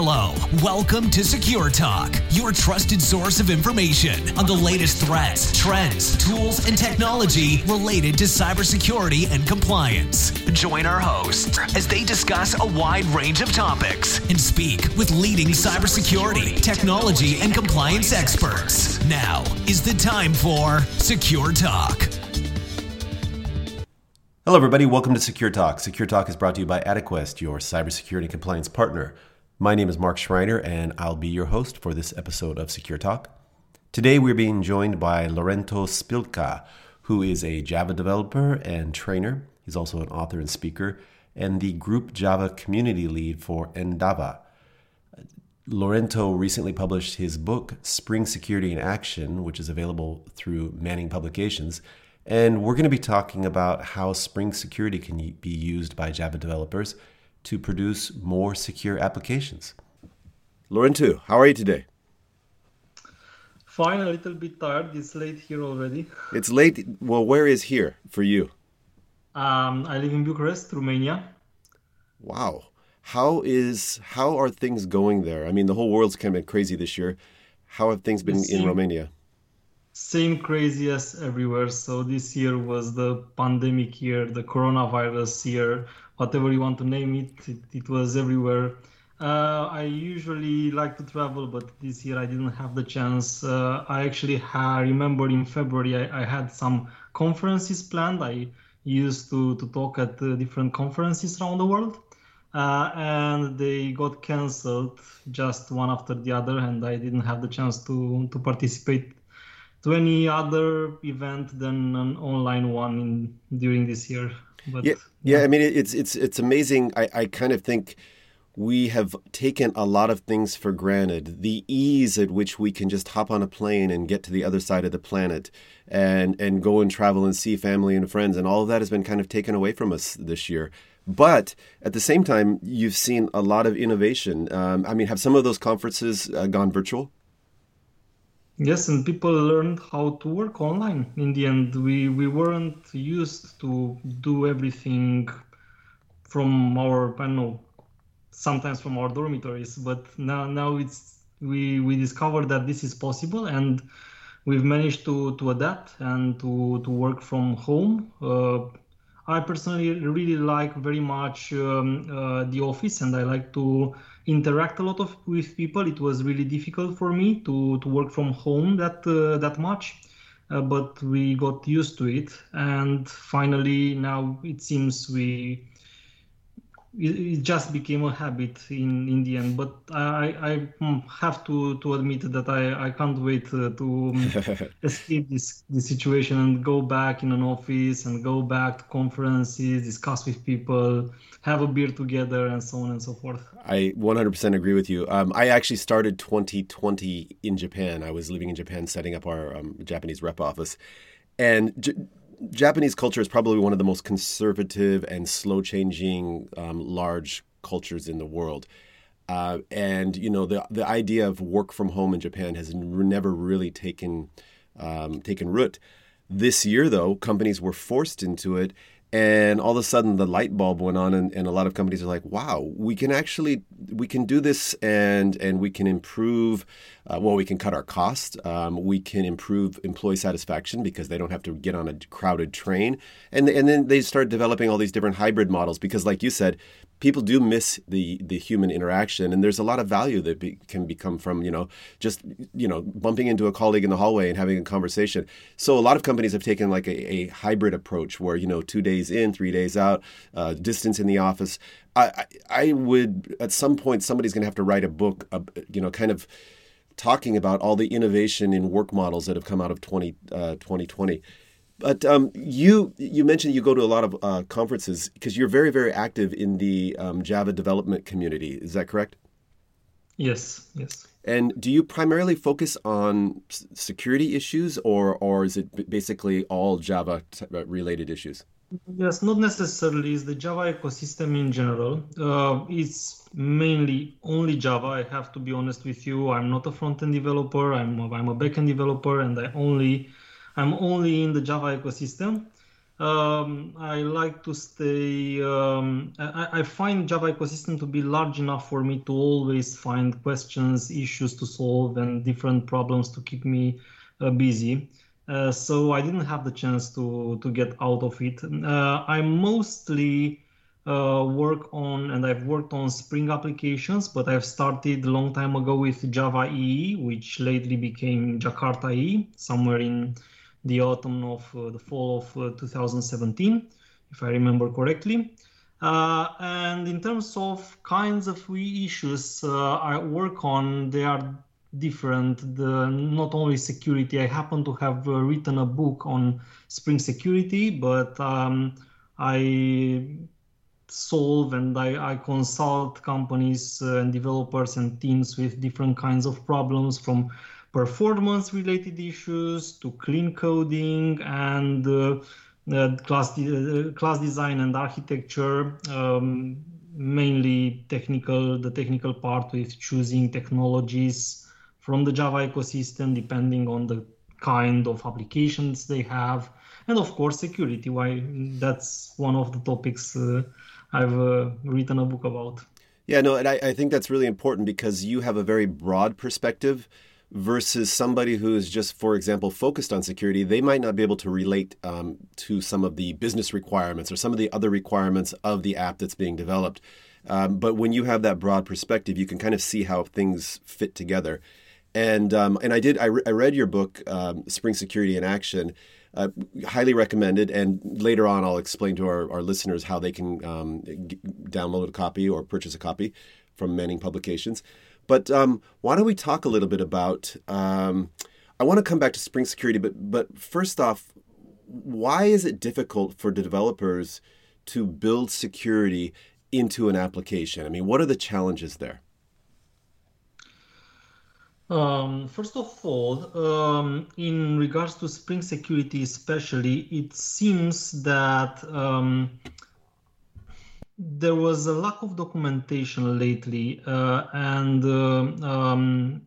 Hello, welcome to Secure Talk, your trusted source of information on the latest threats, trends, tools, and technology related to cybersecurity and compliance. Join our hosts as they discuss a wide range of topics and speak with leading cybersecurity, technology, and compliance experts. Now is the time for Secure Talk. Hello, everybody. Welcome to Secure Talk. Secure Talk is brought to you by Adequest, your cybersecurity compliance partner. My name is Mark Schreiner, and I'll be your host for this episode of Secure Talk. Today, we're being joined by Lorenzo Spilca, who is a Java developer and trainer. He's also an author and speaker, and the Group Java community lead for Endava. Lorenzo recently published his book, Spring Security in Action, which is available through Manning Publications. And we're going to be talking about how Spring Security can be used by Java developers to produce more secure applications. Lorenzo, how are you today? Fine, a little bit tired. It's late here already. It's late. Well, where is here for you? Um, I live in Bucharest, Romania. Wow. How is how are things going there? I mean, the whole world's kind of been crazy this year. How have things been in Romania? same crazy as everywhere. So this year was the pandemic year, the coronavirus year, whatever you want to name it. It, it was everywhere. Uh, I usually like to travel, but this year I didn't have the chance. Uh, I actually ha- remember in February I, I, had some conferences planned. I used to, to talk at uh, different conferences around the world. Uh, and they got cancelled just one after the other, and I didn't have the chance to to participate to any other event than an online one in during this year. But, yeah, yeah, yeah. I mean it's it's it's amazing. I, I kind of think we have taken a lot of things for granted. The ease at which we can just hop on a plane and get to the other side of the planet and and go and travel and see family and friends and all of that has been kind of taken away from us this year. But at the same time, you've seen a lot of innovation. Um, I mean, have some of those conferences uh, gone virtual? Yes, and people learned how to work online. In the end, we, we weren't used to do everything from our, I know, sometimes from our dormitories, but now now it's we we discovered that this is possible, and we've managed to to adapt and to to work from home. Uh, I personally really like very much um, uh, the office, and I like to interact a lot of with people. It was really difficult for me to to work from home that uh, that much, uh, but we got used to it, and finally now it seems we it, just became a habit in, in the end. But I, I hmm, have to, to admit that I, I can't wait uh, to um, escape this, this situation and go back in an office and go back to conferences, discuss with people, have a beer together, and so on and so forth. I 100% agree with you. Um, I actually started 2020 in Japan. I was living in Japan, setting up our um, Japanese rep office. And Japanese culture is probably one of the most conservative and slow changing um, large cultures in the world. Uh, and you know the the idea of work from home in Japan has never really taken um, taken root. This year, though, companies were forced into it, and all of a sudden the light bulb went on and, and a lot of companies are like wow we can actually we can do this and and we can improve uh, well we can cut our costs um, we can improve employee satisfaction because they don't have to get on a crowded train. And and then they start developing all these different hybrid models because like you said people do miss the the human interaction and there's a lot of value that be, can become from you know just you know bumping into a colleague in the hallway and having a conversation. So a lot of companies have taken like a, a hybrid approach where you know two days in three days out uh, distance in the office. I, I would at some point somebody's going to have to write a book uh, you know kind of talking about all the innovation in work models that have come out of 20, uh, 2020 but um, you you mentioned you go to a lot of uh, conferences because you're very very active in the um, Java development community. Is that correct? Yes. Yes. And do you primarily focus on security issues, or or is it basically all Java uh, related issues? Yes, not necessarily. It's the Java ecosystem in general. Uh, it's mainly only Java. I have to be honest with you. I'm not a front end developer. I'm a, I'm a back end developer, and I only I'm only in the Java ecosystem. um, I like to stay. Um, I, I, find Java ecosystem to be large enough for me to always find questions, issues to solve, and different problems to keep me uh, busy. Uh, so I didn't have the chance to to get out of it. Uh, I mostly uh, work on, and I've worked on Spring applications, but I've started a long time ago with Java EE, which lately became Jakarta EE, somewhere in the autumn of uh, the fall of uh, 2017, if I remember correctly. Uh, and in terms of kinds of issues I work on, they are different. The, not only security, I happen to have written a book on Spring Security, but um, I solve and I, I consult companies uh, and developers and teams with different kinds of problems from performance related issues to clean coding and uh, uh, class, de- uh, class design and architecture, um, mainly technical, the technical part with choosing technologies from the Java ecosystem depending on the kind of applications they have. And of course, security, why that's one of the topics uh, I've uh, written a book about. Yeah, no, and I, I think that's really important because you have a very broad perspective versus somebody who is just, for example, focused on security, they might not be able to relate um, to some of the business requirements or some of the other requirements of the app that's being developed. Um, but when you have that broad perspective, you can kind of see how things fit together. And um, and I did I, re- I read your book, um, Spring Security in Action. Uh, highly recommended. And later on, I'll explain to our, our listeners how they can um, g- download a copy or purchase a copy from Manning Publications. But um, why don't we talk a little bit about? Um, I want to come back to Spring Security, but but first off, why is it difficult for developers to build security into an application? I mean, what are the challenges there? Um, first of all, um, in regards to Spring Security, especially, it seems that um, there was a lack of documentation lately, uh, and uh, um,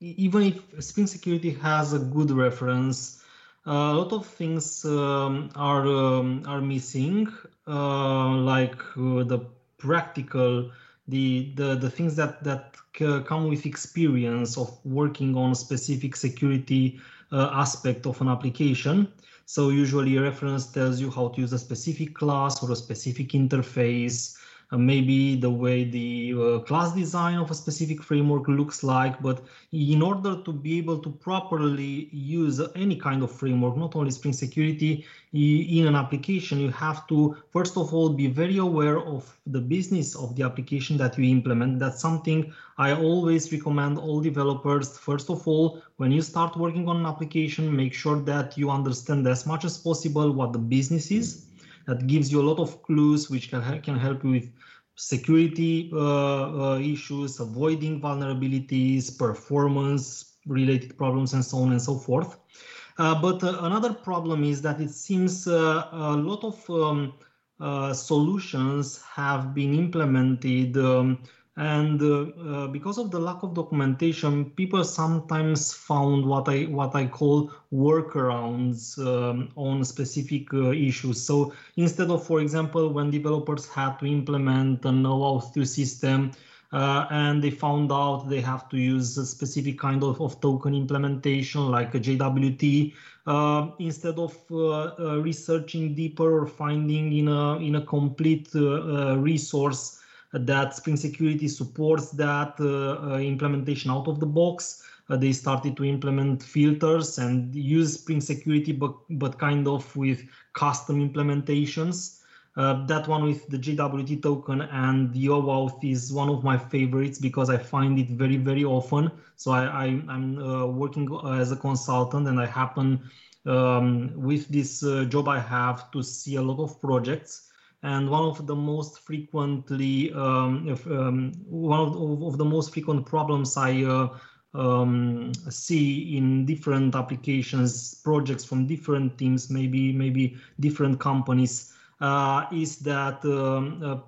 even if Spring Security has a good reference, a lot of things um, are um, are missing, uh, like uh, the practical, the the the things that that come with experience of working on a specific security uh, aspect of an application. So usually a reference tells you how to use a specific class or a specific interface, maybe the way the uh, class design of a specific framework looks like. But in order to be able to properly use any kind of framework, not only Spring Security, in an application, you have to, first of all, be very aware of the business of the application that you implement. That's something I always recommend all developers. First of all, when you start working on an application, make sure that you understand as much as possible what the business is. That gives you a lot of clues which can, can help you with security uh, uh, issues, avoiding vulnerabilities, performance related problems, and so on and so forth. Uh, but uh, another problem is that it seems uh, a lot of um, uh, solutions have been implemented um, and uh, uh, because of the lack of documentation people sometimes found what i what i call workarounds um, on specific uh, issues. So instead of for example when developers had to implement an OAuth system uh, and they found out they have to use a specific kind of, of token implementation like a JWT uh, instead of uh, researching deeper or finding in a in a complete resource that Spring Security supports that implementation out of the box. they started to implement filters and use Spring Security, but but kind of with custom implementations. Uh, that one with the JWT token and the OAuth is one of my favorites because I find it very, very often. So I, am uh, working as a consultant and I happen um, with this uh, job I have to see a lot of projects. And one of the most frequently, um, if, um, one of of the, most frequent problems I uh, um, see in different applications, projects from different teams, maybe maybe different companies, uh, is that um, uh,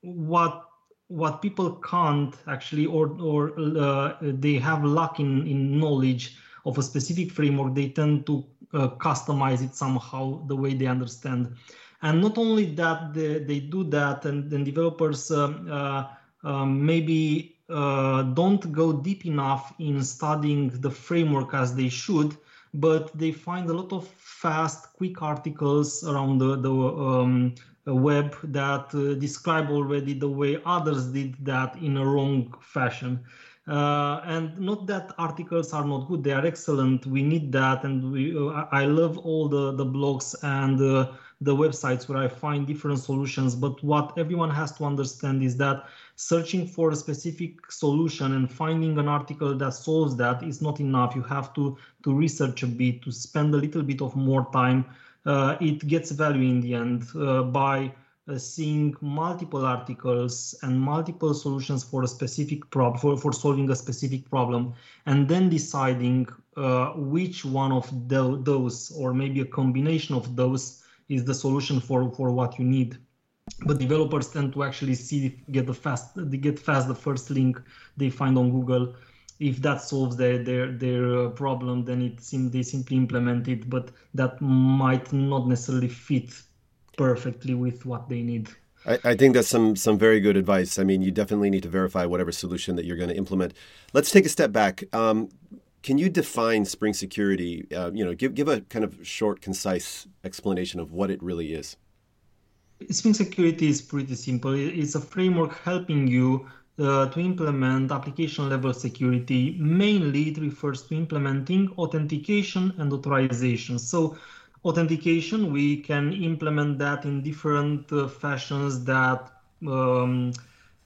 what what people can't actually or or uh, they have lack in, in knowledge of a specific framework they tend to uh, customize it somehow the way they understand. And not only that, they, they do that, and then developers uh, um, maybe uh, don't go deep enough in studying the framework as they should, but they find a lot of fast, quick articles around the, the um, web that uh, describe already the way others did that in a wrong fashion. Uh, and not that articles are not good; they are excellent. We need that, and we. Uh, I love all the the blogs and uh, the websites where I find different solutions. But what everyone has to understand is that searching for a specific solution and finding an article that solves that is not enough. You have to to research a bit, to spend a little bit of more time. Uh, it gets value in the end uh, by uh, seeing multiple articles and multiple solutions for a specific problem for, for solving a specific problem and then deciding uh, which one of the, those or maybe a combination of those is the solution for for what you need but developers tend to actually see get the fast they get fast the first link they find on google if that solves their their their problem then it seems they simply implement it but that might not necessarily fit perfectly with what they need I, I think that's some some very good advice. I mean, you definitely need to verify whatever solution that you're going to implement. Let's take a step back. Um, can you define Spring Security? Uh, you know, give give a kind of short, concise explanation of what it really is. Spring Security is pretty simple. It's a framework helping you uh, to implement application level security. Mainly, it refers to implementing authentication and authorization. So, authentication, we can implement that in different uh, fashions that um,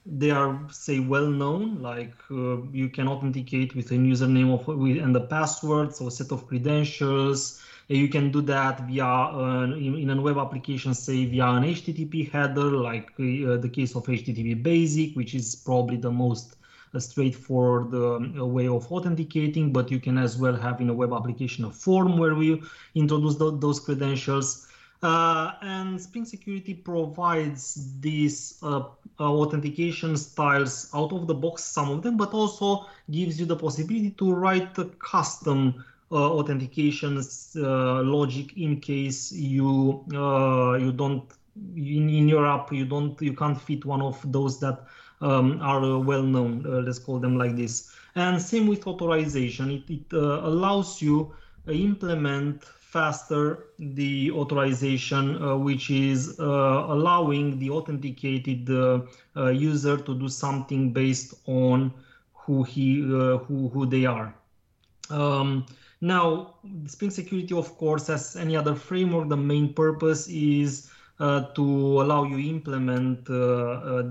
they are say well known like uh, you can authenticate with a username of and the password so a set of credentials. You can do that via uh, in, in, a web application say via an http header like uh, the case of http basic which is probably the most uh, straightforward uh, way of authenticating but you can as well have in a web application a form where we introduce those credentials uh, and Spring Security provides these uh, authentication styles out of the box, some of them, but also gives you the possibility to write a custom uh, authentication uh, logic in case you uh, you don't in, in your app you don't you can't fit one of those that um, are well known. let's call them like this. And same with authorization. It, it allows you implement faster the authorization, uh, which is uh, allowing the authenticated uh, uh user to do something based on who he uh, who who they are. Um, now, Spring Security, of course, as any other framework, the main purpose is uh, to allow you implement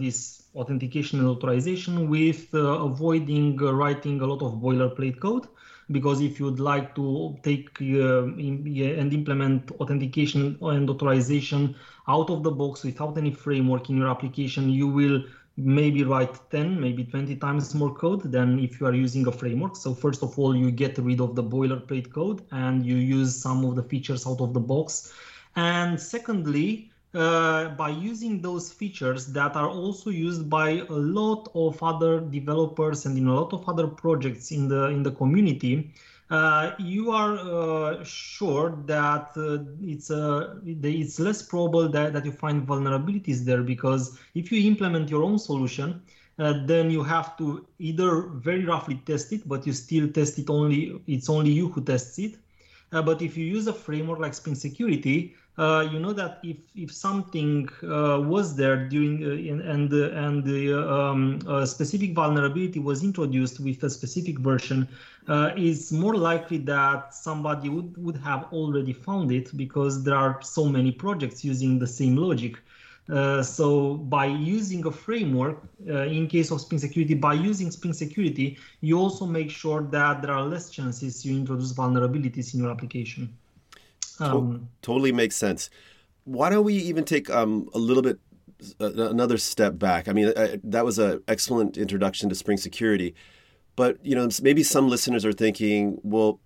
this authentication and authorization with avoiding writing a lot of boilerplate code because if you'd like to take uh, and implement authentication and authorization out of the box without any framework in your application, you will maybe write 10, maybe 20 times more code than if you are using a framework. So first of all, you get rid of the boilerplate code and you use some of the features out of the box. And secondly, uh, by using those features that are also used by a lot of other developers and in a lot of other projects in the in the community uh, you are uh, sure that uh, it's uh, it's less probable that, that you find vulnerabilities there because if you implement your own solution then you have to either very roughly test it but you still test it only it's only you who tests it. But if you use a framework like spring security uh, you know that if if something uh, was there during uh, and uh, and the um, a specific vulnerability was introduced with a specific version, uh, it's more likely that somebody would would have already found it because there are so many projects using the same logic. Uh, so by using a framework, in case of Spring Security, by using Spring Security, you also make sure that there are less chances you introduce vulnerabilities in your application. Um, totally makes sense. Why don't we even take um, a little bit uh, another step back? I mean, uh, that was an excellent introduction to Spring Security, but you know, maybe some listeners are thinking, well,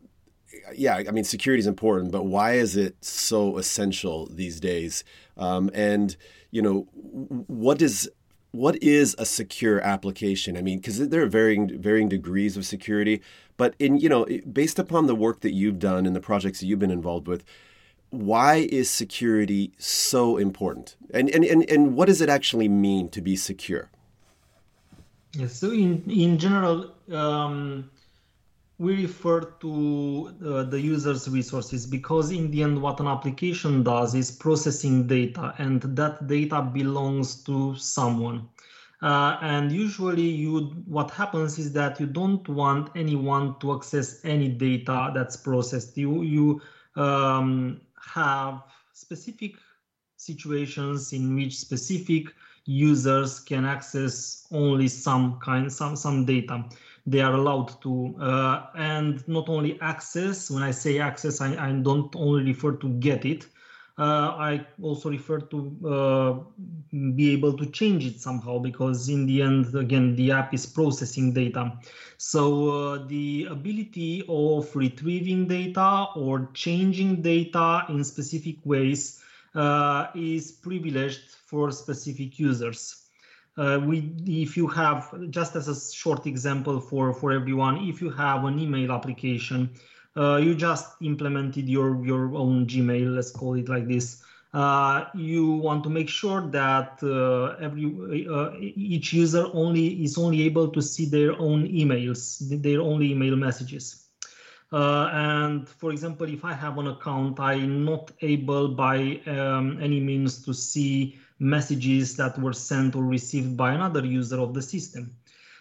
yeah, I mean, security is important, but why is it so essential these days? Um, and you know, what does what is a secure application? I mean, because there are varying varying degrees of security, but in you know, based upon the work that you've done and the projects that you've been involved with, why is security so important? And and and, and what does it actually mean to be secure? Yes. So in in general. Um, we refer to uh, the user's resources because in the end what an application does is processing data and that data belongs to someone uh, and usually you what happens is that you don't want anyone to access any data that's processed. You you um, have specific situations in which specific users can access only some kind some some data they are allowed to uh, and not only access when i say access i, I don't only refer to get it uh, i also refer to uh, be able to change it somehow because in the end again the app is processing data. So uh, the ability of retrieving data or changing data in specific ways uh, is privileged for specific users. Uh, we if you have just as a short example for for everyone if you have an email application you just implemented your your own gmail let's call it like this uh, you want to make sure that uh, every uh, each user only is only able to see their own emails their only email messages uh, and for example if i have an account i'm not able by um, any means to see messages that were sent or received by another user of the system.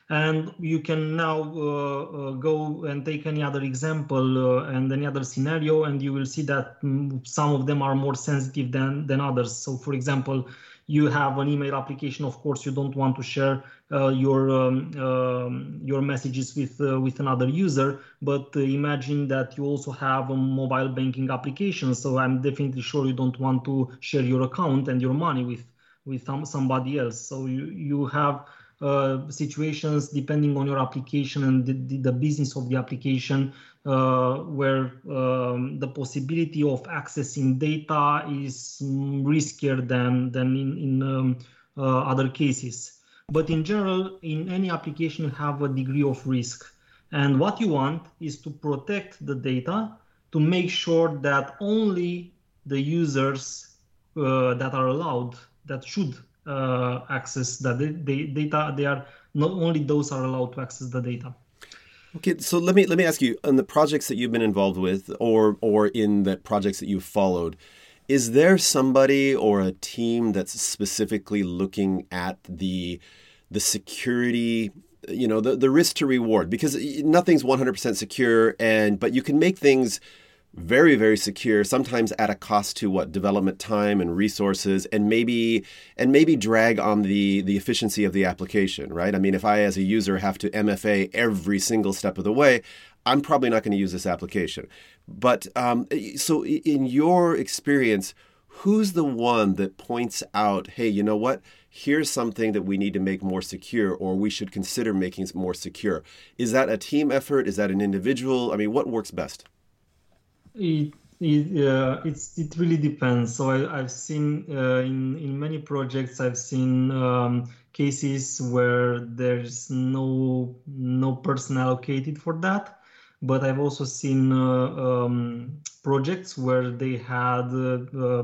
And you can now uh, uh, go and take any other example uh, and any other scenario, and you will see that mm, some of them are more sensitive than, than others. So, for example, you have an email application. Of course, you don't want to share uh, your um, um, your messages with uh, with another user. But uh, imagine that you also have a mobile banking application. So I'm definitely sure you don't want to share your account and your money with with somebody else. So you you have uh, situations depending on your application and the, the, the business of the application uh, where um, the possibility of accessing data is riskier than than in, in um, uh, other cases. But in general, in any application, you have a degree of risk. And what you want is to protect the data to make sure that only the users uh, that are allowed, that should uh, access the, the data, they are not only those are allowed to access the data. Okay, so let me let me ask you on the projects that you've been involved with, or or in the projects that you've followed, is there somebody or a team that's specifically looking at the the security you know the, the risk to reward because nothing's 100% secure and but you can make things very very secure sometimes at a cost to what development time and resources and maybe and maybe drag on the the efficiency of the application right? I mean if i as a user have to mfa every single step of the way i'm probably not going to use this application. But um, so in your experience who's the one that points out hey you know what? Here's something that we need to make more secure or we should consider making it more secure. Is that a team effort? Is that an individual? I mean what works best it it, uh, it's it really depends. So I, have seen uh, in in many projects I've seen um, cases where there's no no person allocated for that, but I've also seen uh, um, projects where they had uh, uh,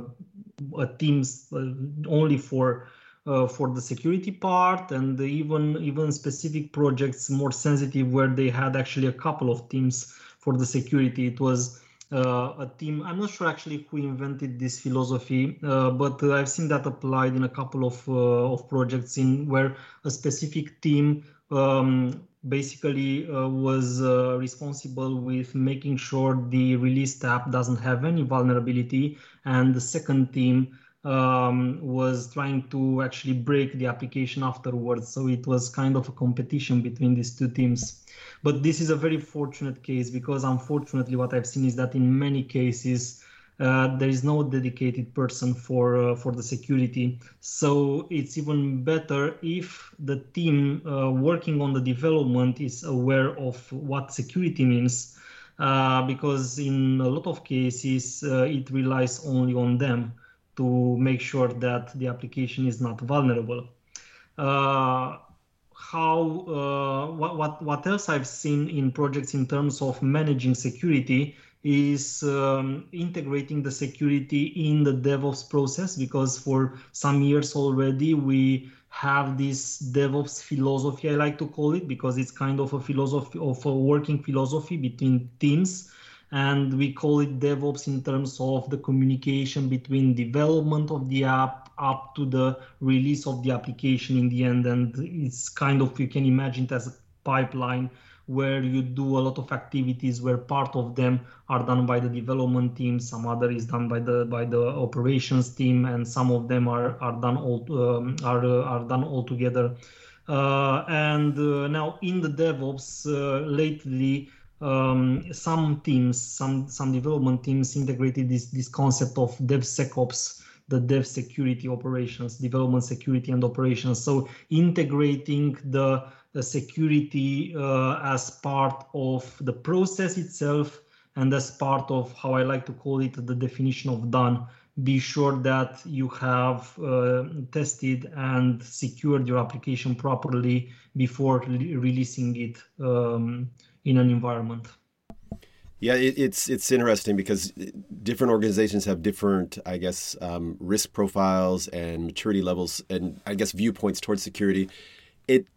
a teams uh, only for for the security part, and even even specific projects more sensitive where they had actually a couple of teams for the security. It was a team. I'm not sure actually who invented this philosophy, uh, but uh, I've seen that applied in a couple of of projects in where a specific team um, basically uh, was uh, responsible with making sure the released app doesn't have any vulnerability and the second team um, was trying to actually break the application afterwards. So it was kind of a competition between these two teams. But this is a very fortunate case because unfortunately, what I've seen is that in many cases, uh, there is no dedicated person for uh, for the security. So it's even better if the team uh, working on the development is aware of what security means, uh, because in a lot of cases uh, it relies only on them to make sure that the application is not vulnerable. uh, how uh, what, what what else I've seen in projects in terms of managing security is um, integrating the security in the DevOps process because for some years already we have this DevOps philosophy, I like to call it, because it's kind of a philosophy of a working philosophy between teams. And we call it DevOps in terms of the communication between development of the app up to the release of the application in the end. And it's kind of, you can imagine it as a pipeline where you do a lot of activities where part of them are done by the development team some other is done by the by the operations team and some of them are are done all um, are uh, are done all together uh, and uh, now in the devops uh, lately um, some teams some some development teams integrated this this concept of devsecops the dev security operations development security and operations so integrating the the security uh, as part of the process itself and as part of how I like to call it the definition of done. Be sure that you have uh, tested and secured your application properly before re releasing it um, in an environment. Yeah, it, it's it's interesting because different organizations have different, I guess, um, risk profiles and maturity levels, and I guess viewpoints towards security. It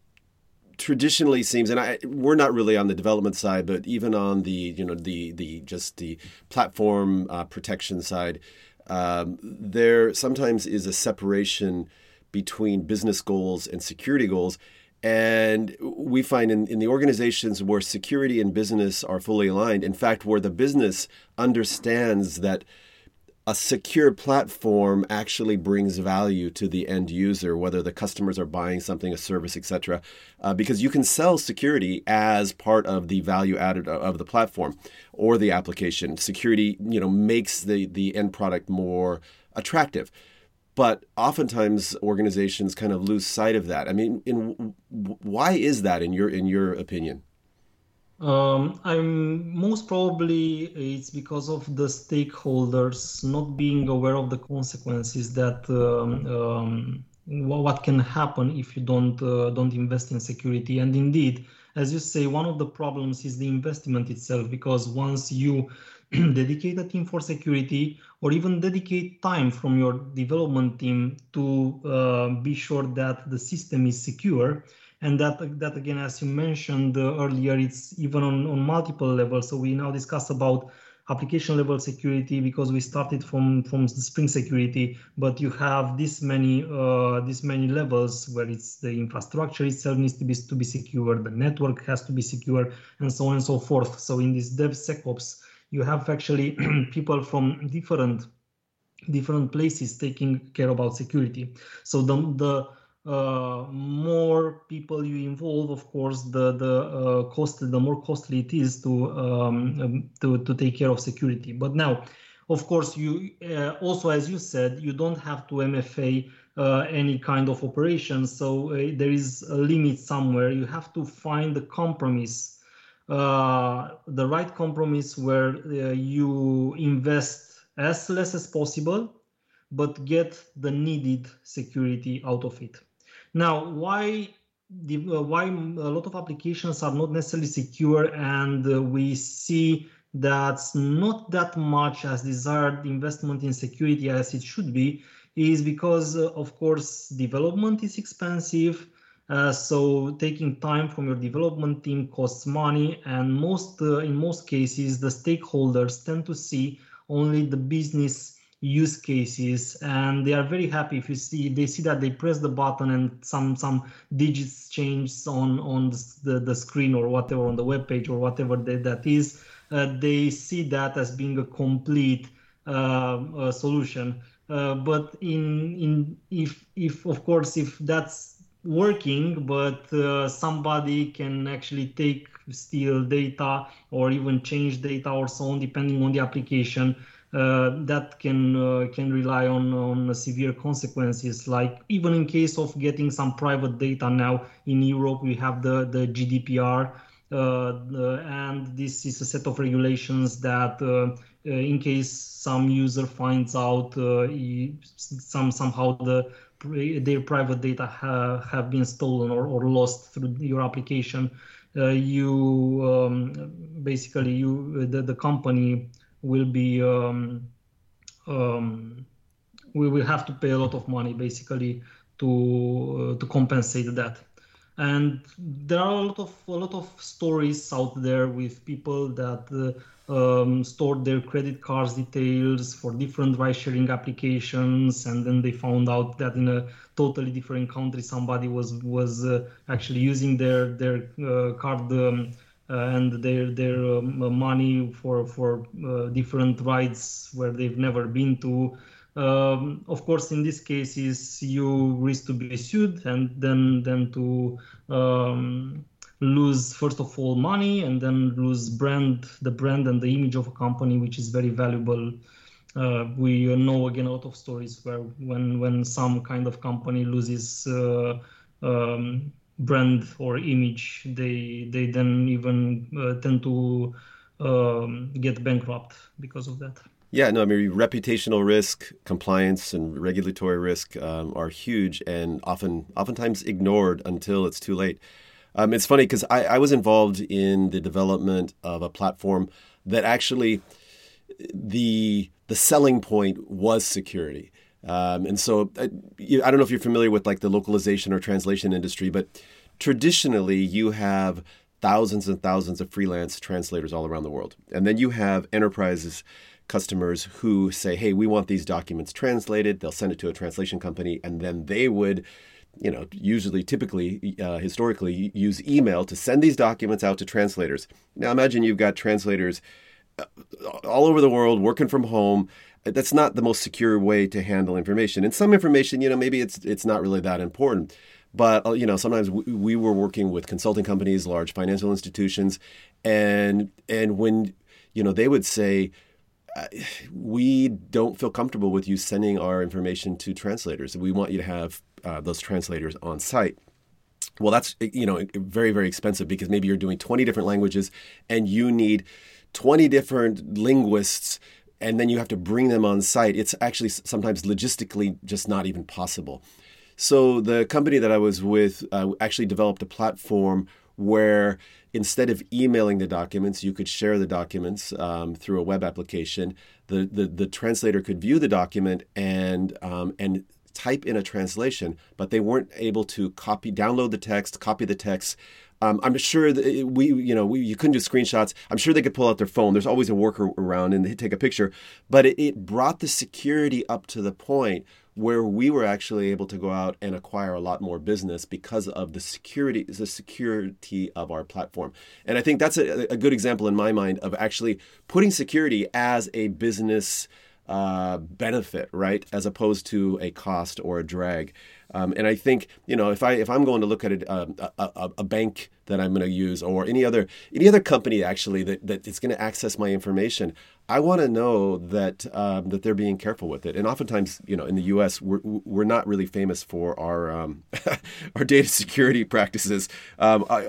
traditionally seems, and I, we're not really on the development side, but even on the you know the the just the platform uh, protection side, um, there sometimes is a separation between business goals and security goals. And we find in, in the organizations where security and business are fully aligned, in fact, where the business understands that a secure platform actually brings value to the end user, whether the customers are buying something, a service, etc. Uh, because you can sell security as part of the value added of the platform or the application. Security, you know, makes the the end product more attractive. But oftentimes organizations kind of lose sight of that. I mean, in, why is that in your in your opinion? Um, I'm most probably it's because of the stakeholders not being aware of the consequences that um, um, what can happen if you don't uh, don't invest in security. And indeed, as you say, one of the problems is the investment itself because once you dedicate a team for security or even dedicate time from your development team to uh, be sure that the system is secure. And that that again as you mentioned uh, earlier it's even on, on multiple levels. So we now discuss about application level security because we started from from spring security. But you have this many uh, this many levels where it's the infrastructure itself needs to be to be secure the network has to be secure and so on and so forth. So in this devsecops you have actually people from different different places taking care about security so the the uh, more people you involve, of course, the the uh, cost the more costly it is to um, um, to to take care of security. But now, of course, you uh, also, as you said, you don't have to MFA uh, any kind of operation. So uh, there is a limit somewhere. You have to find the compromise, uh, the right compromise where you invest as less as possible, but get the needed security out of it. Now, why the, uh, why a lot of applications are not necessarily secure and uh, we see that's not that much as desired investment in security as it should be is because uh, of course development is expensive uh, so taking time from your development team costs money and most uh, in most cases the stakeholders tend to see only the business use cases and they are very happy if you see they see that they press the button and some some digits change on on the, the screen or whatever on the web page or whatever they, that is uh, they see that as being a complete uh, solution. Uh, but in in if if of course if that's working but uh, somebody can actually take steal data or even change data or so on depending on the application uh, that can uh, can rely on on severe consequences. Like even in case of getting some private data now in Europe, we have the the GDPR. Uh, and this is a set of regulations that, uh, in case some user finds out uh, some somehow the their private data ha- have been stolen or, or lost through your application, uh, you um, basically you the, the company will be um, um, we will have to pay a lot of money basically to uh, to compensate that. And there are a lot of a lot of stories out there with people that uh, um, stored their credit cards details for different ride sharing applications and then they found out that in a totally different country somebody was was uh, actually using their their uh, card um, uh, and their their um, money for for uh, different rides where they've never been to. Um, of course, in these cases, you risk to be sued and then then to um, lose first of all money and then lose brand, the brand and the image of a company, which is very valuable. Uh, we know again a lot of stories where when when some kind of company loses uh, um, brand or image, they they then even uh, tend to um, get bankrupt because of that. Yeah, no, I mean, reputational risk, compliance, and regulatory risk um, are huge and often, oftentimes ignored until it's too late. Um, it's funny because I, I was involved in the development of a platform that actually the the selling point was security. Um, and so I, uh, I don't know if you're familiar with like the localization or translation industry, but traditionally you have thousands and thousands of freelance translators all around the world. And then you have enterprises customers who say, hey, we want these documents translated. They'll send it to a translation company, and then they would, you know, usually, typically, uh, historically, use email to send these documents out to translators. Now, imagine you've got translators uh, all over the world working from home. That's not the most secure way to handle information. And some information, you know, maybe it's it's not really that important. But uh, you know, sometimes we, we were working with consulting companies, large financial institutions, and and when you know they would say, we don't feel comfortable with you sending our information to translators. We want you to have uh, those translators on site. Well, that's you know very very expensive because maybe you're doing 20 different languages and you need 20 different linguists and then you have to bring them on site. It's actually sometimes logistically just not even possible. So the company that I was with uh, actually developed a platform where instead of emailing the documents, you could share the documents um, through a web application. The, the, the translator could view the document and um, and type in a translation, but they weren't able to copy, download the text, copy the text. Um, I'm sure that we, you know, we, you couldn't do screenshots. I'm sure they could pull out their phone. There's always a workaround and they take a picture, but it, it brought the security up to the point where we were actually able to go out and acquire a lot more business because of the security the security of our platform and i think that's a, a good example in my mind of actually putting security as a business uh, benefit right as opposed to a cost or a drag um, and I think you know if I if I'm going to look at it, uh, a, a, a, bank that I'm going to use or any other any other company actually that that is going to access my information, I want to know that um, that they're being careful with it. And oftentimes, you know, in the U.S., we're we're not really famous for our um, our data security practices. Um, I,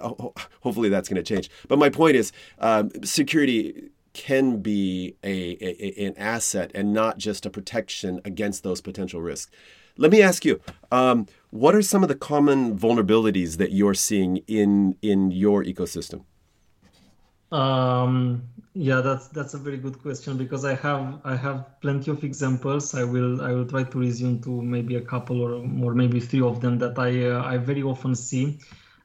hopefully, that's going to change. But my point is, um, security can be a, a, an asset and not just a protection against those potential risks. Let me ask you, um, what are some of the common vulnerabilities that you're seeing in in your ecosystem? Um, yeah, that's that's a very good question because I have I have plenty of examples. I will I will try to resume to maybe a couple or or maybe three of them that I uh, I very often see.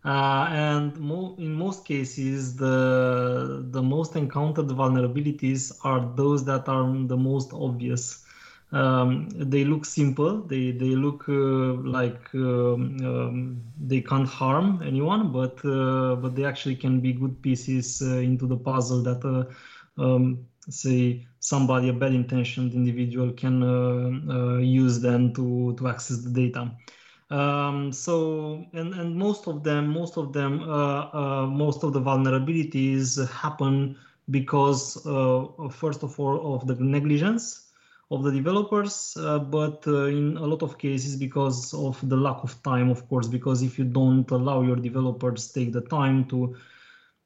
Uh, and mo- in most cases, the the most encountered vulnerabilities are those that are the most obvious. Um, they look simple. They they look uh, like um, um, they can't harm anyone but uh, but they actually can be good pieces uh, into the puzzle that uh, um, say somebody a bad intentioned individual can uh, use them to to access the data um, so and and most of them most of them most of the vulnerabilities happen because first of all of the negligence of the developers, uh, but uh, in a lot of cases because of the lack of time, of course, because if you don't allow your developers take the time to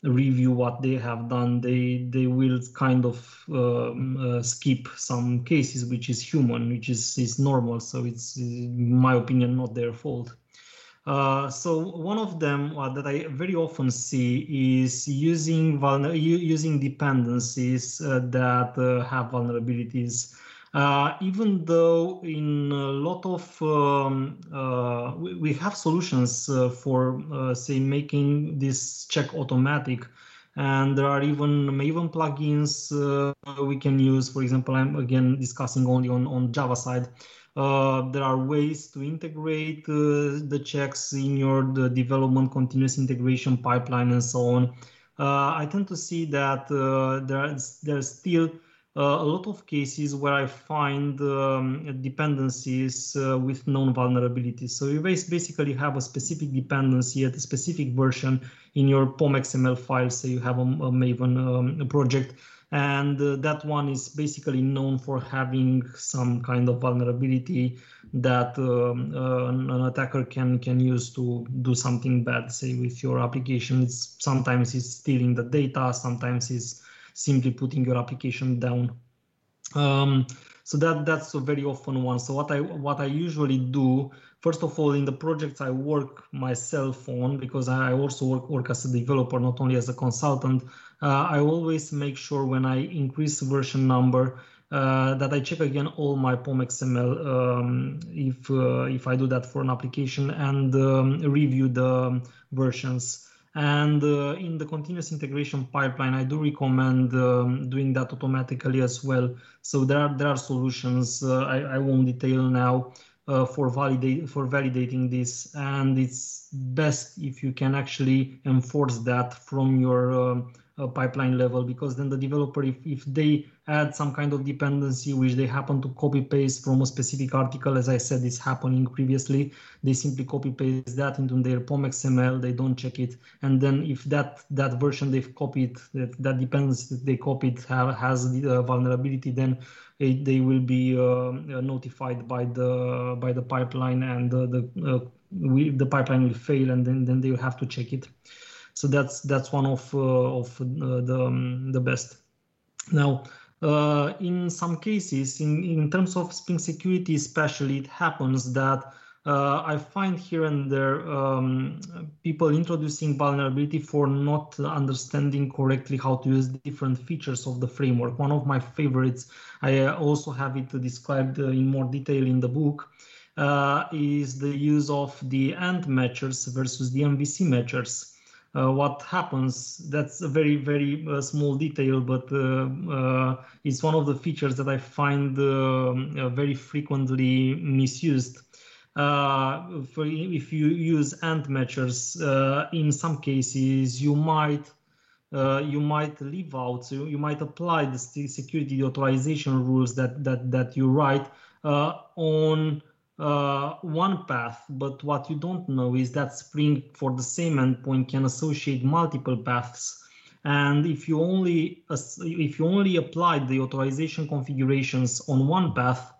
review what they have done they they will kind of um, uh, skip some cases which is human which is is normal so it's in my opinion not their fault uh, so one of them uh, that I very often see is using vulner- using dependencies uh, that uh, have vulnerabilities. Uh, even though in a lot of um, we, we, have solutions for say making this check automatic and there are even Maven plugins uh, we can use. For example, I'm again discussing only on, on Java side. Uh, there are ways to integrate uh, the checks in your development continuous integration pipeline and so on. Uh, I tend to see that uh, there's there's still uh, a lot of cases where I find um, dependencies with known vulnerabilities. So you basically have a specific dependency at a specific version in your POM XML file. Say you have a, a Maven um, project and uh, that one is basically known for having some kind of vulnerability that um, uh, an attacker can can use to do something bad say with your application it's sometimes it's stealing the data sometimes it's simply putting your application down um, so that that's a very often one so what i what i usually do first of all in the projects i work myself on because i also work, work as a developer not only as a consultant uh, I always make sure when I increase version number uh, that I check again all my POM XML um, if uh, if I do that for an application and um, review the versions. And uh, in the continuous integration pipeline, I do recommend um, doing that automatically as well. So there are there are solutions uh, I, I won't detail now uh, for validate for validating this, and it's best if you can actually enforce that from your um, uh, pipeline level because then the developer if, if they add some kind of dependency which they happen to copy paste from a specific article. As i said is happening previously. They simply copy paste that into their pom xml they don't check it. And then if that that version they've copied that, that dependency that they copied have, has the uh, vulnerability then it, they will be uh, uh, notified by the by the pipeline and the the, uh, we, the pipeline will fail and then then they will have to check it. So that's that's one of uh, of uh, the um, the best. Now, uh, in some cases, in in terms of Spring security, especially, it happens that uh, I find here and there um, people introducing vulnerability for not understanding correctly how to use different features of the framework. One of my favorites, I also have it described in more detail in the book, uh, is the use of the ANT matchers versus the MVC matchers uh, what happens. That's a very, very uh, small detail, but uh, uh it's one of the features that I find um, uh, very frequently misused. Uh, for if you use ant matchers, in some cases you might you might leave out, so you might apply the security authorization rules that that that you write on uh, one path, but what you don't know is that Spring for the same endpoint can associate multiple paths. And if you only if you only apply the authorization configurations on one path,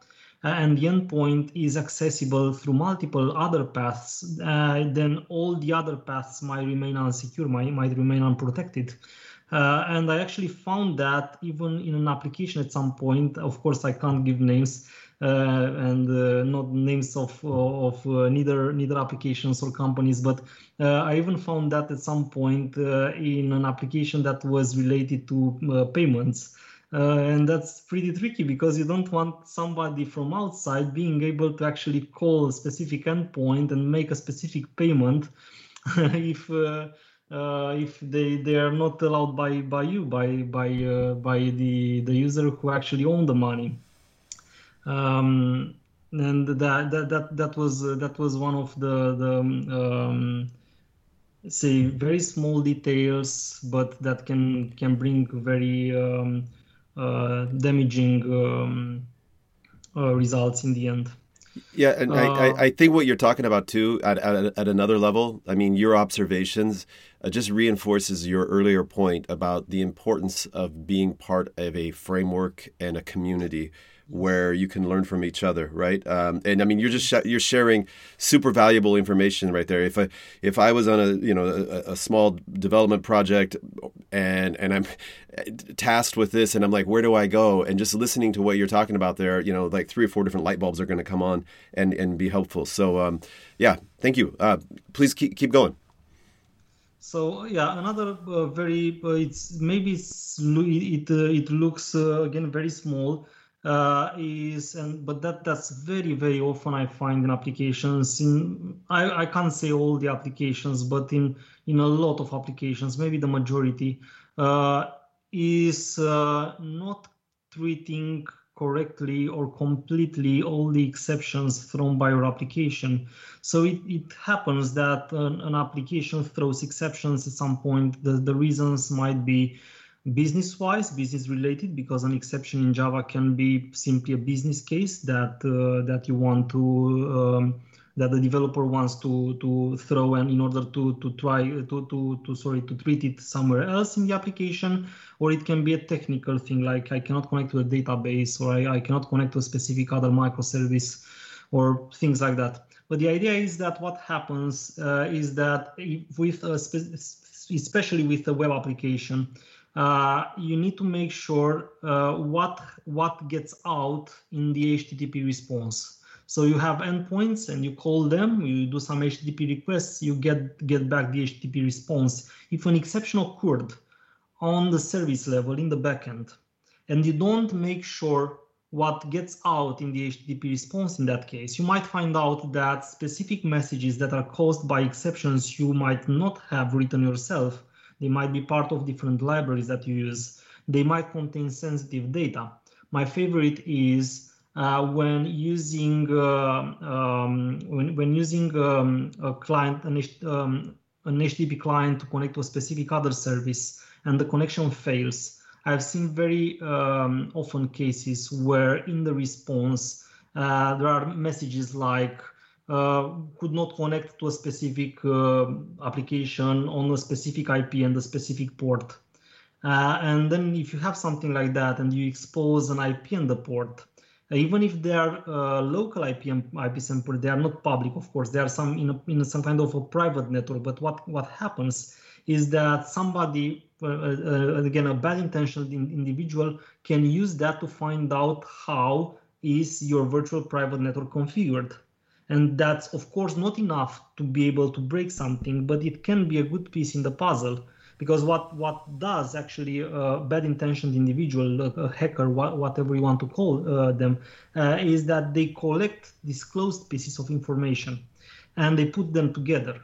uh, and the endpoint is accessible through multiple other paths, uh, then all the other paths might remain unsecure, might, might remain unprotected. Uh, and I actually found that even in an application at some point, of course, I can't give names, uh, and uh, not names of of uh, neither neither applications or companies, but I even found that at some point in an application that was related to payments. Uh, and that's pretty tricky because you don't want somebody from outside being able to actually call a specific endpoint and make a specific payment if uh, uh, if they they are not allowed by by you by by by the the user who actually own the money um, and that that that that was uh, that was one of the the um, say very small details, but that can can bring very um, uh, damaging um, uh, results in the end. Yeah, and I, I, uh, I, think what you're talking about too, at, at, at another level, I mean, your observations uh, just reinforces your earlier point about the importance of being part of a framework and a community where you can learn from each other, right? Um, and I mean, you're just sh- you're sharing super valuable information right there. If I if I was on a you know a, a, small development project, and and I'm tasked with this, and I'm like, where do I go? And just listening to what you're talking about there, you know, like three or four different light bulbs are going to come on and and be helpful. So um, yeah, thank you. Uh, please keep keep going. So yeah, another uh, very uh, it's maybe it's, it it looks uh, again very small uh, is and but that that's very very often I find in applications in I, I can't say all the applications but in in a lot of applications maybe the majority uh, is uh, not treating correctly or completely all the exceptions thrown by your application. So it, it happens that an, an application throws exceptions at some point. The, the reasons might be business wise, business related, because an exception in Java can be simply a business case that uh, that you want to um, that the developer wants to to throw and in order to to try to to to sorry to treat it somewhere else in the application or it can be a technical thing like i cannot connect to a database or i, I cannot connect to a specific other microservice or things like that. But the idea is that what happens uh, is that with a especially with a web application uh, you need to make sure uh, what what gets out in the http response so you have endpoints and you call them, you do some HTTP requests, you get, get back the HTTP response. If an exception occurred on the service level in the backend, and you don't make sure what gets out in the HTTP response in that case, you might find out that specific messages that are caused by exceptions you might not have written yourself, they might be part of different libraries that you use. They might contain sensitive data. My favorite is uh, when using uh, um, when, when using um, a client an, um, an HTTP client to connect to a specific other service and the connection fails. I've seen very um, often cases where in the response uh, there are messages like could not connect to a specific uh, application on a specific IP and a specific port. Uh, and then if you have something like that and you expose an IP and the port, even if they are uh, local IPM, IP sample, they are not public, of course. They are some in, a, in some kind of a private network. But what what happens is that somebody, uh, uh, again, a bad intentioned in, individual can use that to find out how is your virtual private network configured. And that's of course not enough to be able to break something, but it can be a good piece in the puzzle. Because what what does actually a bad intentioned individual a hacker whatever you want to call uh, them uh, is that they collect disclosed pieces of information and they put them together.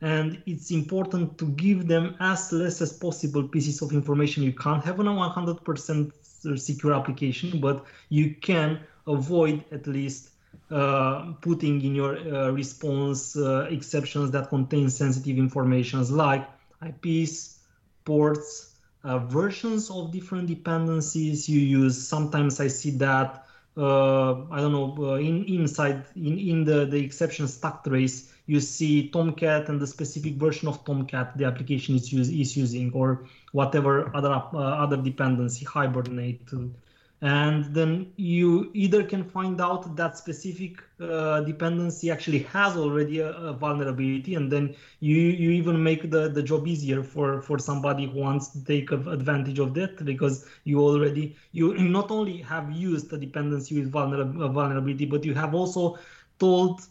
And it's important to give them as less as possible pieces of information. You can't have a 100% secure application but you can avoid at least uh, putting in your uh, response uh, exceptions that contain sensitive informations like IPs, ports, uh, versions of different dependencies you use. Sometimes I see that uh, I don't know in inside in in the the exception stack trace you see Tomcat and the specific version of Tomcat the application is use, is using or whatever other other dependency Hibernate and then you either can find out that specific uh, dependency actually has already a, a, vulnerability and then you you even make the, the job easier for for somebody who wants to take advantage of that because you already you not only have used the dependency with vulnerability but you have also told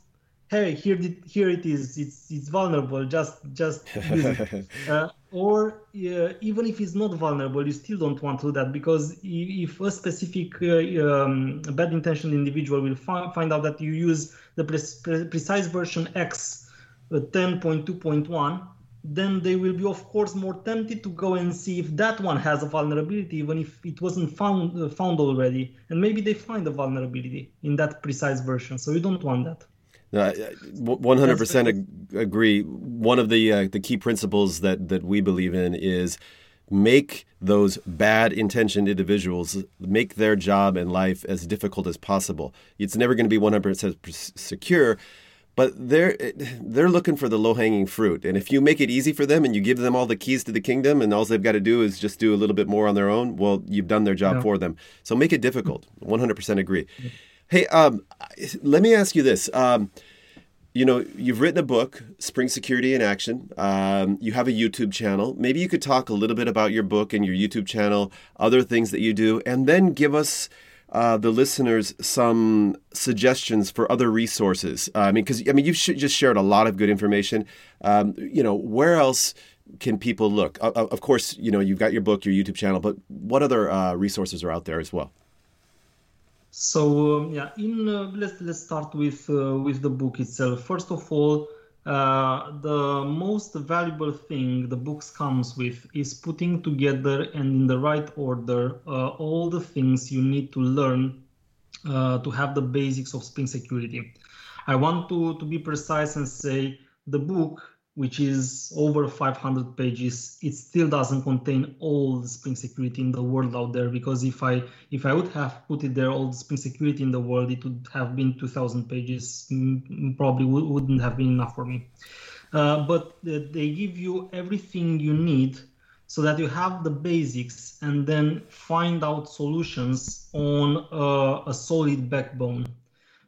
hey here here it is it's it's vulnerable just just uh, or uh, even if it's not vulnerable you still don't want to do that because if a specific uh, um, bad intentioned individual will fi- find out that you use the pre- precise version x 10.2.1 uh, then they will be of course more tempted to go and see if that one has a vulnerability even if it wasn't found uh, found already. And maybe they find a vulnerability in that precise version so you don't want that one hundred percent agree. One of the uh, the key principles that that we believe in is make those bad intentioned individuals make their job and life as difficult as possible. It's never going to be one hundred percent secure, but they're they're looking for the low hanging fruit. And if you make it easy for them and you give them all the keys to the kingdom, and all they've got to do is just do a little bit more on their own, well, you've done their job yeah. for them. So make it difficult. One hundred percent agree. Yeah. Hey, um, let me ask you this. Um, you know, you've written a book, Spring Security in Action. Um, you have a YouTube channel. Maybe you could talk a little bit about your book and your YouTube channel, other things that you do, and then give us uh, the listeners some suggestions for other resources. Uh, I mean, because I mean, you've sh- just shared a lot of good information. Um, you know, where else can people look? Uh, of course, you know, you've got your book, your YouTube channel, but what other uh, resources are out there as well? So um, yeah, in uh, let's let's start with uh, with the book itself. First of all, uh, the most valuable thing the books comes with is putting together and in the right order all the things you need to learn to have the basics of Spring Security. I want to to be precise and say the book which is over 500 pages it still doesn't contain all the spring security in the world out there because if i if i would have put it there all the spring security in the world it would have been 2000 pages mm, probably wouldn't have been enough for me. Uh, but they give you everything you need so that you have the basics and then find out solutions on uh, a solid backbone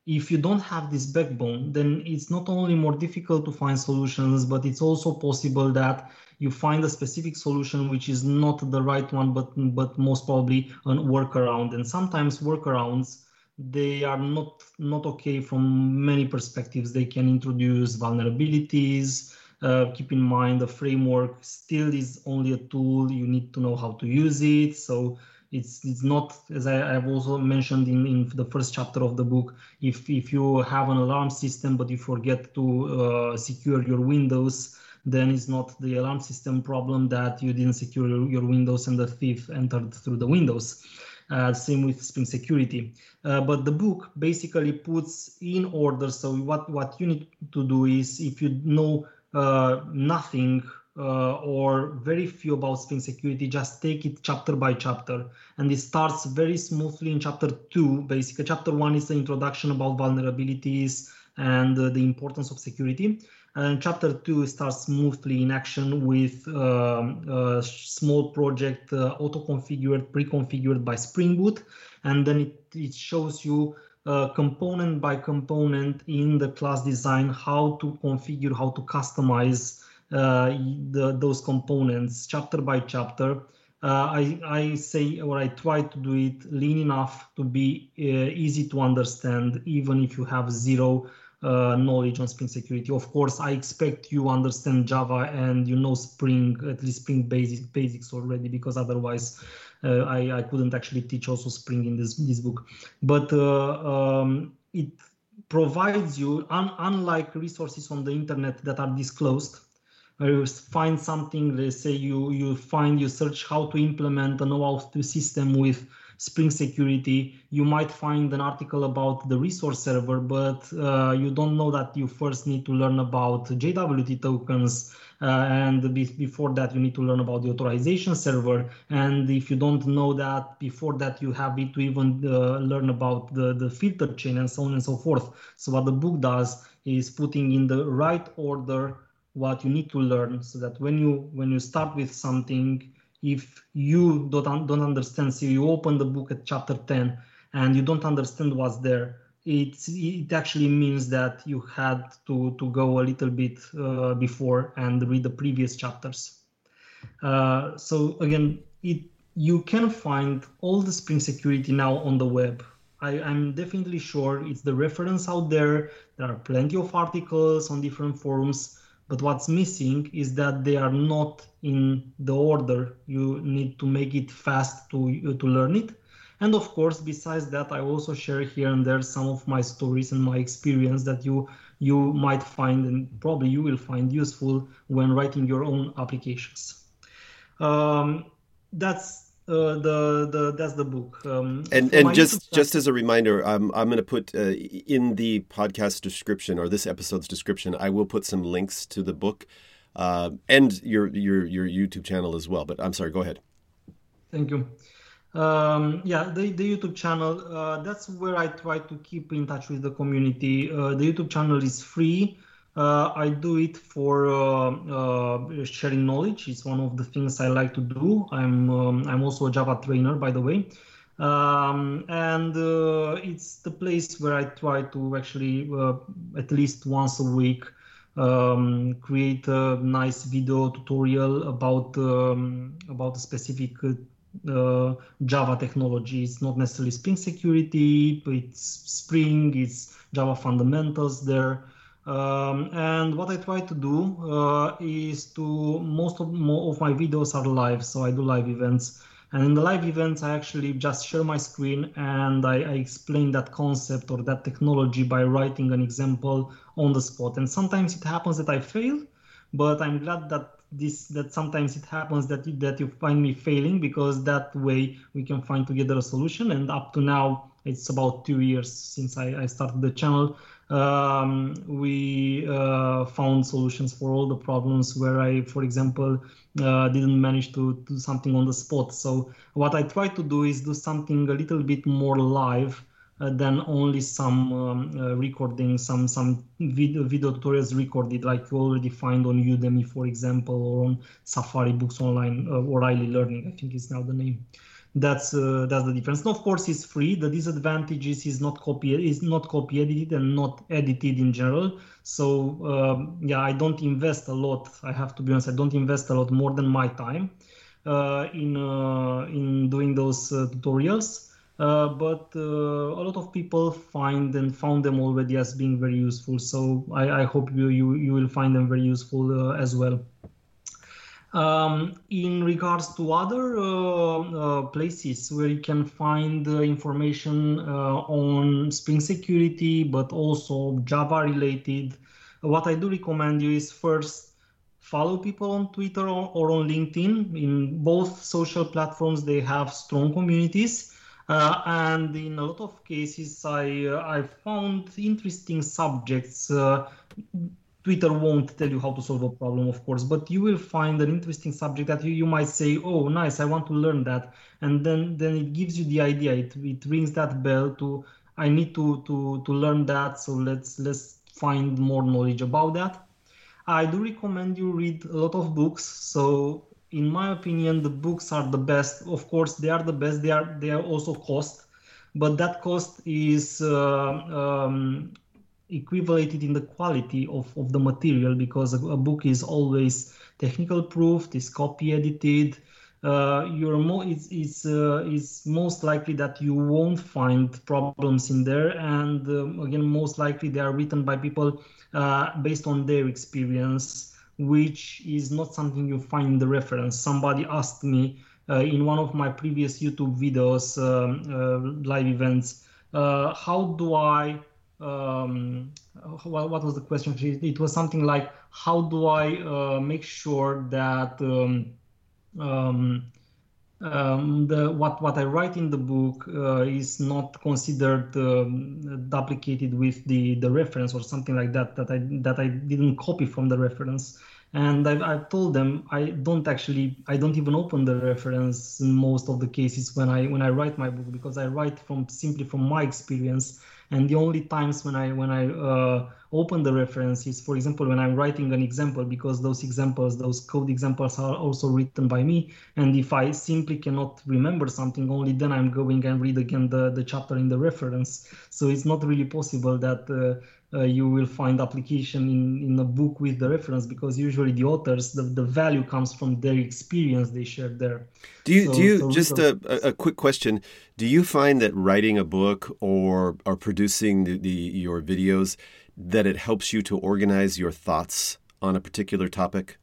if you don't have this backbone, then it's not only more difficult to find solutions, but it's also possible that you find a specific solution which is not the right one, but but most probably a workaround. And sometimes workarounds they are not not okay from many perspectives. They can introduce vulnerabilities. Uh, keep in mind the framework still is only a tool. You need to know how to use it. So it's it's not as I, have also mentioned in, in the first chapter of the book if if you have an alarm system but you forget to uh, secure your windows then it's not the alarm system problem that you didn't secure your windows and the thief entered through the windows. Uh, same with spring security. Uh, but the book basically puts in order so what what you need to do is if you know uh, nothing uh, or very few about Spring Security, just take it chapter by chapter. And it starts very smoothly in chapter two. Basically, chapter one is the introduction about vulnerabilities and uh, the importance of security. And chapter two starts smoothly in action with um, a small project uh, auto-configured, pre-configured by Spring Boot. And then it, it shows you uh, component by component in the class design how to configure, how to customize the, those components chapter by chapter. Uh, I, I say or I try to do it lean enough to be uh, easy to understand, even if you have zero uh, knowledge on Spring Security. Of course, I expect you understand Java and you know Spring, at least Spring basics, basics already, because otherwise uh, I, I couldn't actually teach also Spring in this, this book. But uh, um, it provides you, un unlike resources on the internet that are disclosed, you find something, let's say you, you find, you search how to implement an OAuth 2 system with Spring Security, you might find an article about the resource server, but uh, you don't know that you first need to learn about JWT tokens. Uh, and be before that, you need to learn about the authorization server. And if you don't know that, before that, you have to even uh, learn about the, the filter chain and so on and so forth. So what the book does is putting in the right order what you need to learn so that when you when you start with something if you don't don't understand so you open the book at chapter 10 and you don't understand what's there it it actually means that you had to to go a little bit uh, before and read the previous chapters. Uh, so again it you can find all the spring security now on the web. I, i'm definitely sure it's the reference out there. There are plenty of articles on different forums but what's missing is that they are not in the order you need to make it fast to to learn it. And of course besides that i also share here and there some of my stories and my experience that you you might find and probably you will find useful when writing your own applications. Um, that's uh, the the that's the book. Um, and and just just as a reminder, I'm I'm going to put uh, in the podcast description or this episode's description, I will put some links to the book uh, and your your your YouTube channel as well. But I'm sorry, go ahead. Thank you. Um, yeah, the, the YouTube channel, uh, that's where I try to keep in touch with the community. Uh, the YouTube channel is free. Uh, I do it for uh, uh, sharing knowledge. It's one of the things I like to do. I'm um, I'm also a Java trainer, by the way. Um, and uh, it's the place where I try to actually uh, at least once a week um, create a nice video tutorial about um, about a specific uh, Java technology. It's not necessarily Spring Security, but it's Spring, it's Java fundamentals there. Um, and what I try to do uh, is to most of, of my videos are live, so I do live events. And in the live events, I actually just share my screen and I, I, explain that concept or that technology by writing an example on the spot. And sometimes it happens that I fail, but I'm glad that this that sometimes it happens that you, that you find me failing because that way we can find together a solution. And up to now, it's about two years since I, I started the channel um, we uh, found solutions for all the problems where I, for example, uh, didn't manage to do something on the spot. So what I try to do is do something a little bit more live uh, than only some um, uh, recording, some some video, video tutorials recorded, like you already find on Udemy, for example, or on Safari Books Online, uh, O'Reilly Learning, I think is now the name that's uh, that's the difference. Of course, it's free. The disadvantage is not copy is not copy edited and not edited in general. So um, yeah, I don't invest a lot. I have to be honest. I don't invest a lot more than my time uh, in uh, in doing those uh, tutorials. Uh, but uh, a lot of people find and found them already as being very useful. So I, I hope you, you you will find them very useful as well. Um, in regards to other uh, uh, places where you can find uh, information uh, on Spring Security, but also Java related, what I do recommend you is first follow people on Twitter or, or on LinkedIn. In both social platforms, they have strong communities. Uh, and in a lot of cases, I uh, I found interesting subjects Twitter won't tell you how to solve a problem, of course, but you will find an interesting subject that you, you might say, oh, nice, I want to learn that. And then, then it gives you the idea. It, it rings that bell to, I need to, to, to learn that. So let's, let's find more knowledge about that. I do recommend you read a lot of books. So in my opinion, the books are the best. Of course, they are the best. They are, they are also cost but that cost is uh, um, equivalated in the quality of, of the material because a, a book is always technical proof, it's copy edited. Uh, you're mo- it's, it's, uh, it's most likely that you won't find problems in there. And um, again, most likely they are written by people uh, based on their experience, which is not something you find in the reference. Somebody asked me uh, in one of my previous YouTube videos, um, uh, live events, uh, how do I um, what, what, was the question? It was something like, how do I uh, make sure that um, um, um, the what what I write in the book uh, is not considered um, duplicated with the the reference or something like that that I that I didn't copy from the reference. And I've, I've told them I don't actually I don't even open the reference in most of the cases when I when I write my book because I write from simply from my experience and the only times when I when I uh, open the reference is, for example, when I'm writing an example, because those examples, those code examples are also written by me. And if I simply cannot remember something, only then I'm going and read again the, the chapter in the reference. So it's not really possible that uh, you will find application in, in a book with the reference because usually the authors the, the value comes from their experience they shared there. Do you so, do you so just a, a quick question. Do you find that writing a book or or producing the, the your videos that it helps you to organize your thoughts on a particular topic?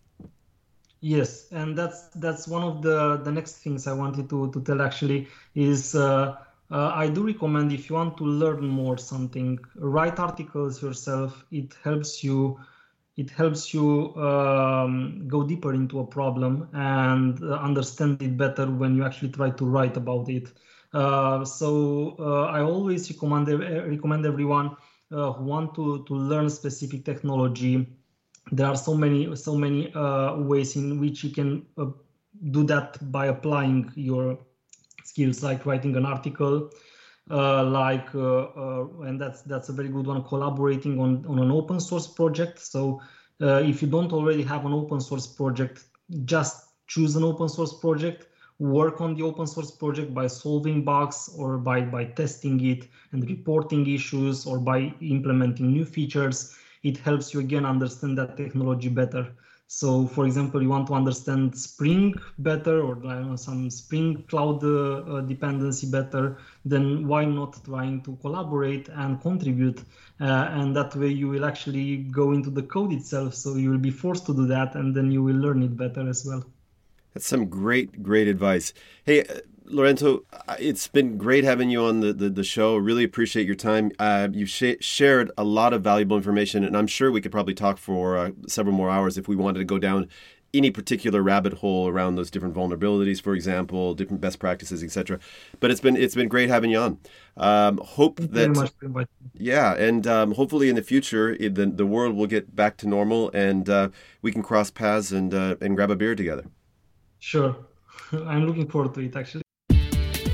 Yes and that's that's one of the the next things i wanted to to tell actually is uh, uh, I do recommend if you want to learn more something, write articles yourself. It helps you. It helps you um, go deeper into a problem and uh, understand it better when you actually try to write about it. Uh, so uh, I always recommend recommend everyone uh, who want to to learn specific technology. There are so many so many uh, ways in which you can do that by applying your skills like writing an article, uh, like uh, uh, and that's that's a very good one. Collaborating on on an open source project. So if you don't already have an open source project, just choose an open source project work on the open source project by solving bugs or by, by testing it and reporting issues or by implementing new features, it helps you again understand that technology better. So, for example, you want to understand Spring better or know, some Spring Cloud uh, uh, dependency better, then why not trying to collaborate and contribute? Uh, and that way you will actually go into the code itself. So you will be forced to do that and then you will learn it better as well. That's some great, great advice. Hey, uh, Laurentiu, it's been great having you on the, the, the show. Really appreciate your time. Uh, you've sh- shared a lot of valuable information, and I'm sure we could probably talk for uh, several more hours if we wanted to go down any particular rabbit hole around those different vulnerabilities, for example, different best practices, etc. But it's been it's been great having you on. Um, hope that yeah, and um, hopefully in the future it, the the world will get back to normal and uh, we can cross paths and uh, and grab a beer together. Sure, I'm looking forward to it actually.